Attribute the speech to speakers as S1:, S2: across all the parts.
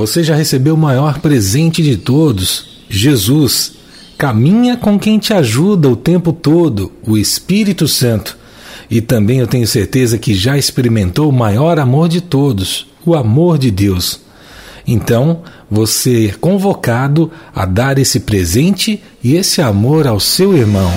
S1: Você já recebeu o maior presente de todos, Jesus. Caminha com quem te ajuda o tempo todo, o Espírito Santo. E também eu tenho certeza que já experimentou o maior amor de todos, o amor de Deus. Então, você é convocado a dar esse presente e esse amor ao seu irmão.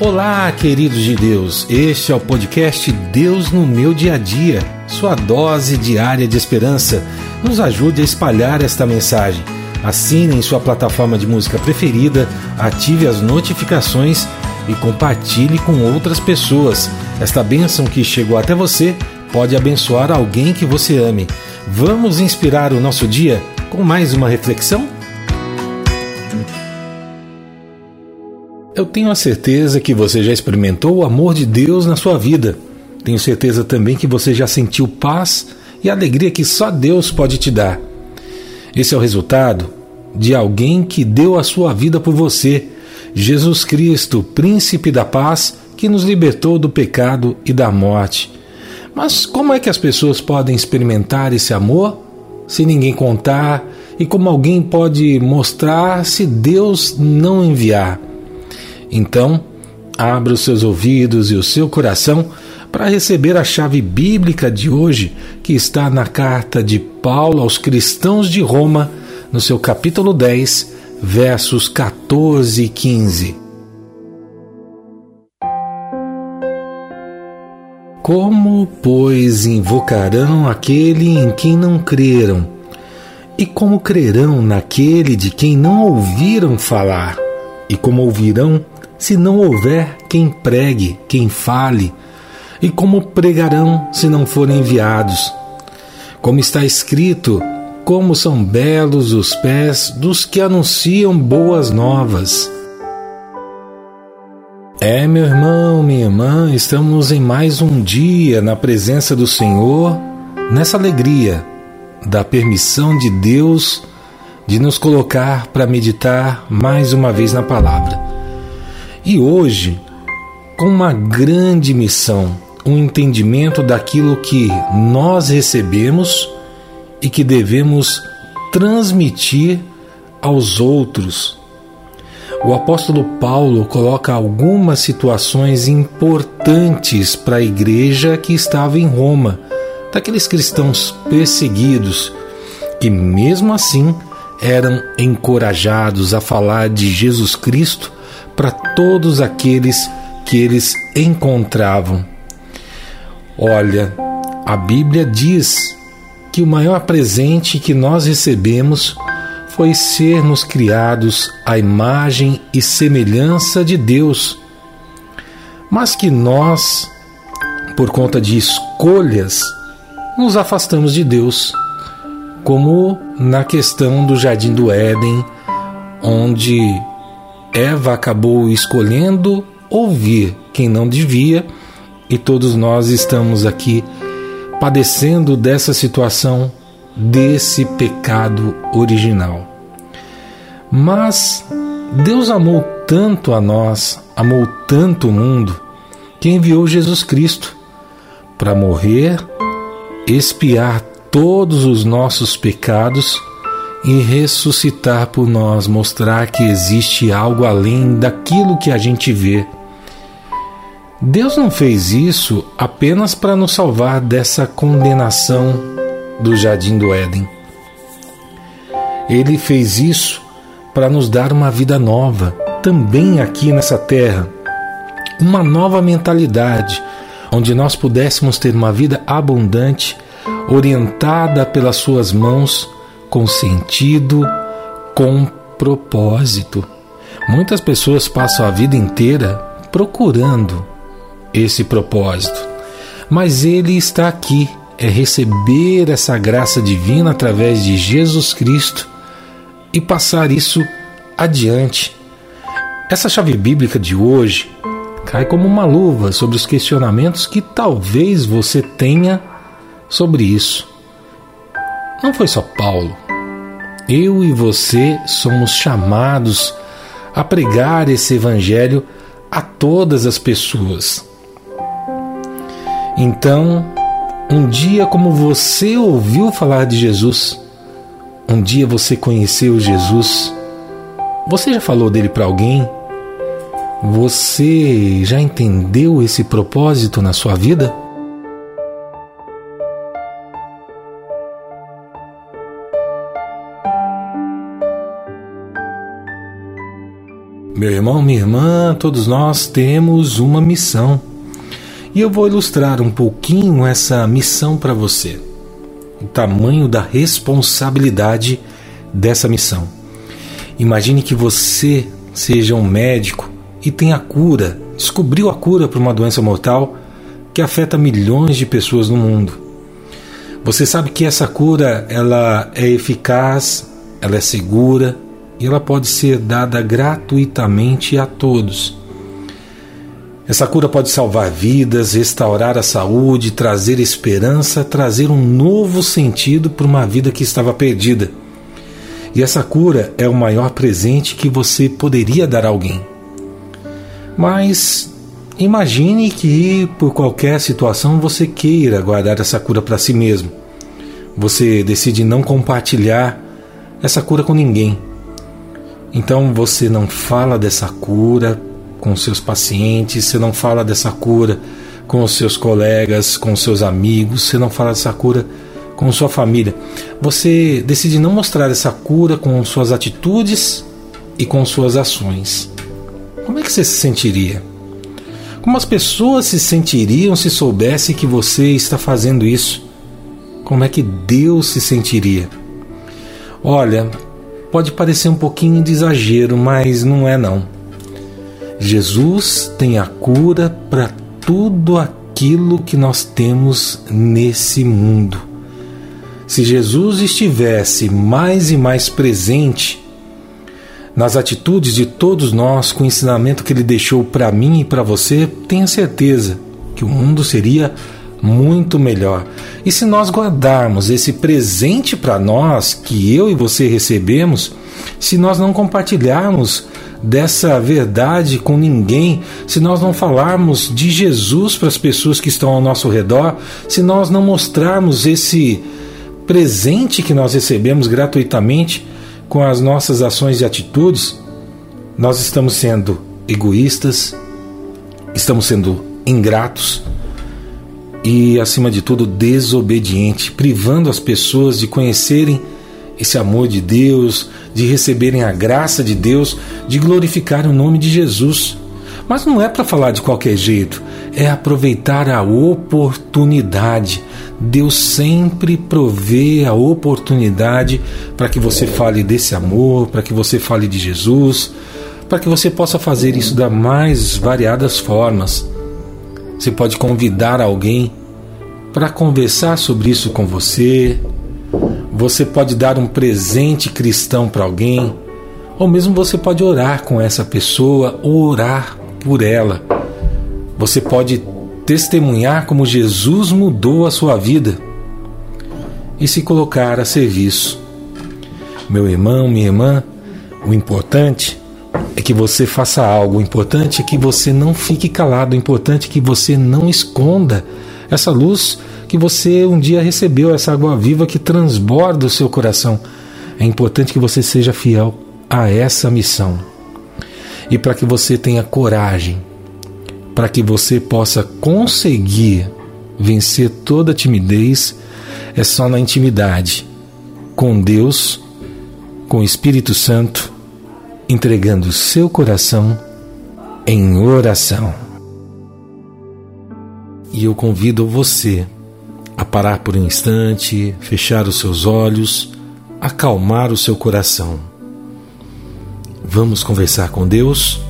S1: Olá, queridos de Deus. Este é o podcast Deus no meu dia a dia, sua dose diária de esperança. Nos ajude a espalhar esta mensagem. Assine em sua plataforma de música preferida, ative as notificações e compartilhe com outras pessoas. Esta bênção que chegou até você pode abençoar alguém que você ame. Vamos inspirar o nosso dia com mais uma reflexão? Eu tenho a certeza que você já experimentou o amor de Deus na sua vida. Tenho certeza também que você já sentiu paz e alegria que só Deus pode te dar. Esse é o resultado de alguém que deu a sua vida por você, Jesus Cristo, príncipe da paz, que nos libertou do pecado e da morte. Mas como é que as pessoas podem experimentar esse amor se ninguém contar? E como alguém pode mostrar se Deus não enviar? Então, abra os seus ouvidos e o seu coração para receber a chave bíblica de hoje, que está na carta de Paulo aos cristãos de Roma, no seu capítulo 10, versos 14 e 15. Como, pois, invocarão aquele em quem não creram? E como crerão naquele de quem não ouviram falar? E como ouvirão se não houver quem pregue, quem fale? E como pregarão se não forem enviados? Como está escrito, como são belos os pés dos que anunciam boas novas. É, meu irmão, minha irmã, estamos em mais um dia na presença do Senhor, nessa alegria da permissão de Deus de nos colocar para meditar mais uma vez na palavra. E hoje, com uma grande missão, um entendimento daquilo que nós recebemos e que devemos transmitir aos outros. O apóstolo Paulo coloca algumas situações importantes para a igreja que estava em Roma, daqueles cristãos perseguidos, que mesmo assim eram encorajados a falar de Jesus Cristo para todos aqueles que eles encontravam. Olha, a Bíblia diz que o maior presente que nós recebemos foi sermos criados à imagem e semelhança de Deus, mas que nós, por conta de escolhas, nos afastamos de Deus, como na questão do jardim do Éden, onde Eva acabou escolhendo ouvir quem não devia, e todos nós estamos aqui padecendo dessa situação, desse pecado original. Mas Deus amou tanto a nós, amou tanto o mundo, que enviou Jesus Cristo para morrer, expiar todos os nossos pecados e ressuscitar por nós, mostrar que existe algo além daquilo que a gente vê. Deus não fez isso apenas para nos salvar dessa condenação do jardim do Éden. Ele fez isso para nos dar uma vida nova, também aqui nessa terra. Uma nova mentalidade, onde nós pudéssemos ter uma vida abundante, orientada pelas Suas mãos, com sentido, com propósito. Muitas pessoas passam a vida inteira procurando esse propósito, mas Ele está aqui, é receber essa graça divina através de Jesus Cristo e passar isso adiante. Essa chave bíblica de hoje cai como uma luva sobre os questionamentos que talvez você tenha sobre isso. Não foi só Paulo. Eu e você somos chamados a pregar esse evangelho a todas as pessoas. Então, Um dia, como você ouviu falar de Jesus, um dia você conheceu Jesus, você já falou dele para alguém? Você já entendeu esse propósito na sua vida? Meu irmão, minha irmã, todos nós temos uma missão. E eu vou ilustrar um pouquinho essa missão para você. O tamanho da responsabilidade dessa missão. Imagine que você seja um médico e tenha a cura, descobriu a cura para uma doença mortal que afeta milhões de pessoas no mundo. Você sabe que essa cura ela é eficaz, ela é segura, e ela pode ser dada gratuitamente a todos. Essa cura pode salvar vidas, restaurar a saúde, trazer esperança, trazer um novo sentido para uma vida que estava perdida. E essa cura é o maior presente que você poderia dar a alguém. Mas imagine que por qualquer situação você queira guardar essa cura para si mesmo. Você decide não compartilhar essa cura com ninguém. Então você não fala dessa cura com seus pacientes, você não fala dessa cura com os seus colegas, com os seus amigos, você não fala dessa cura com sua família. Você decide não mostrar essa cura com suas atitudes e com suas ações. Como é que você se sentiria? Como as pessoas se sentiriam se soubesse que você está fazendo isso? Como é que Deus se sentiria? Olha, Pode parecer um pouquinho de exagero, mas não é não. Jesus tem a cura para tudo aquilo que nós temos nesse mundo. Se Jesus estivesse mais e mais presente nas atitudes de todos nós, com o ensinamento que ele deixou para mim e para você, tenha certeza que o mundo seria muito melhor. E se nós guardarmos esse presente para nós que eu e você recebemos, se nós não compartilharmos dessa verdade com ninguém, se nós não falarmos de Jesus para as pessoas que estão ao nosso redor, se nós não mostrarmos esse presente que nós recebemos gratuitamente com as nossas ações e atitudes, nós estamos sendo egoístas, estamos sendo ingratos, e, acima de tudo, desobediente, privando as pessoas de conhecerem esse amor de Deus, de receberem a graça de Deus, de glorificar o nome de Jesus. Mas não é para falar de qualquer jeito, é aproveitar a oportunidade. Deus sempre provê a oportunidade para que você fale desse amor, para que você fale de Jesus, para que você possa fazer isso das mais variadas formas. Você pode convidar alguém para conversar sobre isso com você. Você pode dar um presente cristão para alguém, ou mesmo você pode orar com essa pessoa orar por ela. Você pode testemunhar como Jesus mudou a sua vida e se colocar a serviço. Meu irmão, minha irmã, o importante é que você faça algo. O importante é que você não fique calado. O importante é que você não esconda essa luz que você um dia recebeu, essa água viva que transborda o seu coração. É importante que você seja fiel a essa missão. E para que você tenha coragem, para que você possa conseguir vencer toda timidez, é só na intimidade com Deus, com o Espírito Santo, entregando seu coração em oração. E eu convido você a parar por um instante, fechar os seus olhos, acalmar o seu coração. Vamos conversar com Deus?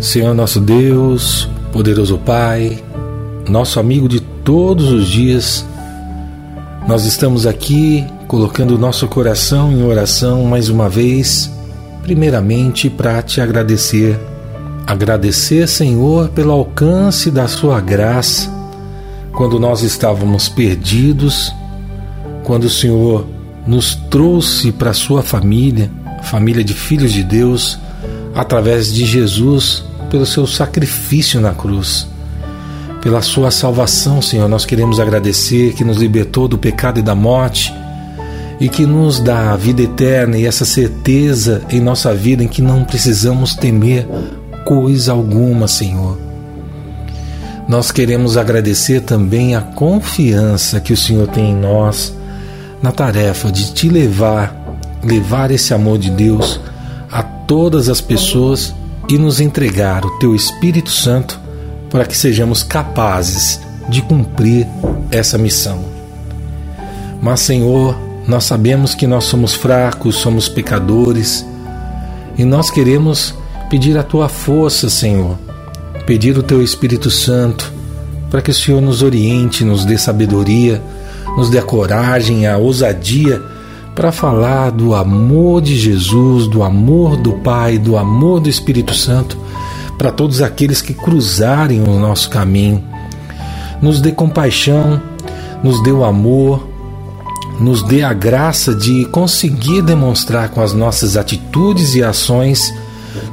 S1: Senhor nosso Deus, poderoso Pai, nosso amigo de todos os dias, nós estamos aqui colocando o nosso coração em oração mais uma vez primeiramente para te agradecer. Agradecer, Senhor, pelo alcance da Sua graça, quando nós estávamos perdidos, quando o Senhor nos trouxe para a Sua família, família de filhos de Deus, através de Jesus, pelo seu sacrifício na cruz. Pela sua salvação, Senhor, nós queremos agradecer que nos libertou do pecado e da morte e que nos dá a vida eterna e essa certeza em nossa vida em que não precisamos temer coisa alguma, Senhor. Nós queremos agradecer também a confiança que o Senhor tem em nós na tarefa de te levar, levar esse amor de Deus a todas as pessoas e nos entregar o teu Espírito Santo para que sejamos capazes de cumprir essa missão. Mas, Senhor, nós sabemos que nós somos fracos, somos pecadores e nós queremos pedir a tua força, Senhor, pedir o teu Espírito Santo para que o Senhor nos oriente, nos dê sabedoria, nos dê a coragem, a ousadia para falar do amor de Jesus, do amor do Pai, do amor do Espírito Santo para todos aqueles que cruzarem o nosso caminho. Nos dê compaixão, nos dê o amor, nos dê a graça de conseguir demonstrar com as nossas atitudes e ações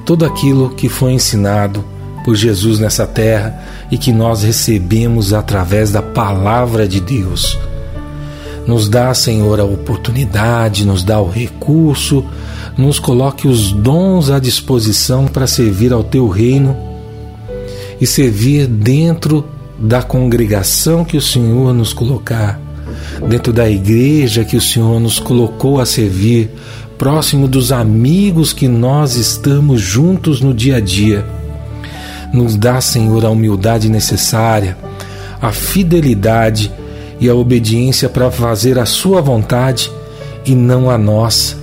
S1: tudo aquilo que foi ensinado por Jesus nessa terra e que nós recebemos através da palavra de Deus. Nos dá, Senhor, a oportunidade, nos dá o recurso, nos coloque os dons à disposição para servir ao teu reino e servir dentro da congregação que o Senhor nos colocar, dentro da igreja que o Senhor nos colocou a servir, próximo dos amigos que nós estamos juntos no dia a dia. Nos dá, Senhor, a humildade necessária, a fidelidade e a obediência para fazer a Sua vontade e não a nossa.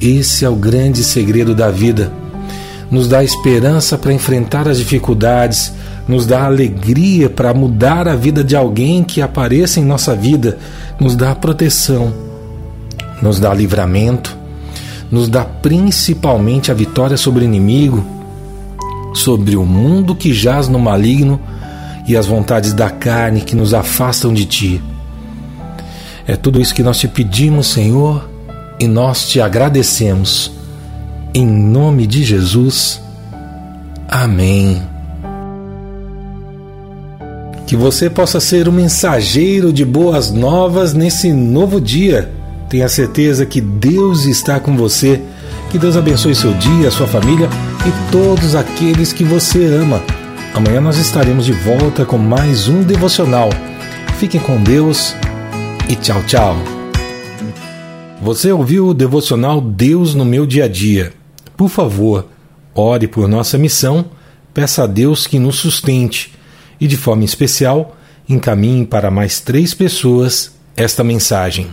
S1: Esse é o grande segredo da vida. Nos dá esperança para enfrentar as dificuldades, nos dá alegria para mudar a vida de alguém que apareça em nossa vida, nos dá proteção, nos dá livramento, nos dá principalmente a vitória sobre o inimigo, sobre o mundo que jaz no maligno e as vontades da carne que nos afastam de ti. É tudo isso que nós te pedimos, Senhor, e nós te agradecemos. Em nome de Jesus. Amém. Que você possa ser um mensageiro de boas novas nesse novo dia. Tenha certeza que Deus está com você. Que Deus abençoe seu dia, sua família e todos aqueles que você ama. Amanhã nós estaremos de volta com mais um devocional. Fiquem com Deus e tchau, tchau. Você ouviu o devocional Deus no meu dia a dia? Por favor, ore por nossa missão, peça a Deus que nos sustente e, de forma especial, encaminhe para mais três pessoas esta mensagem.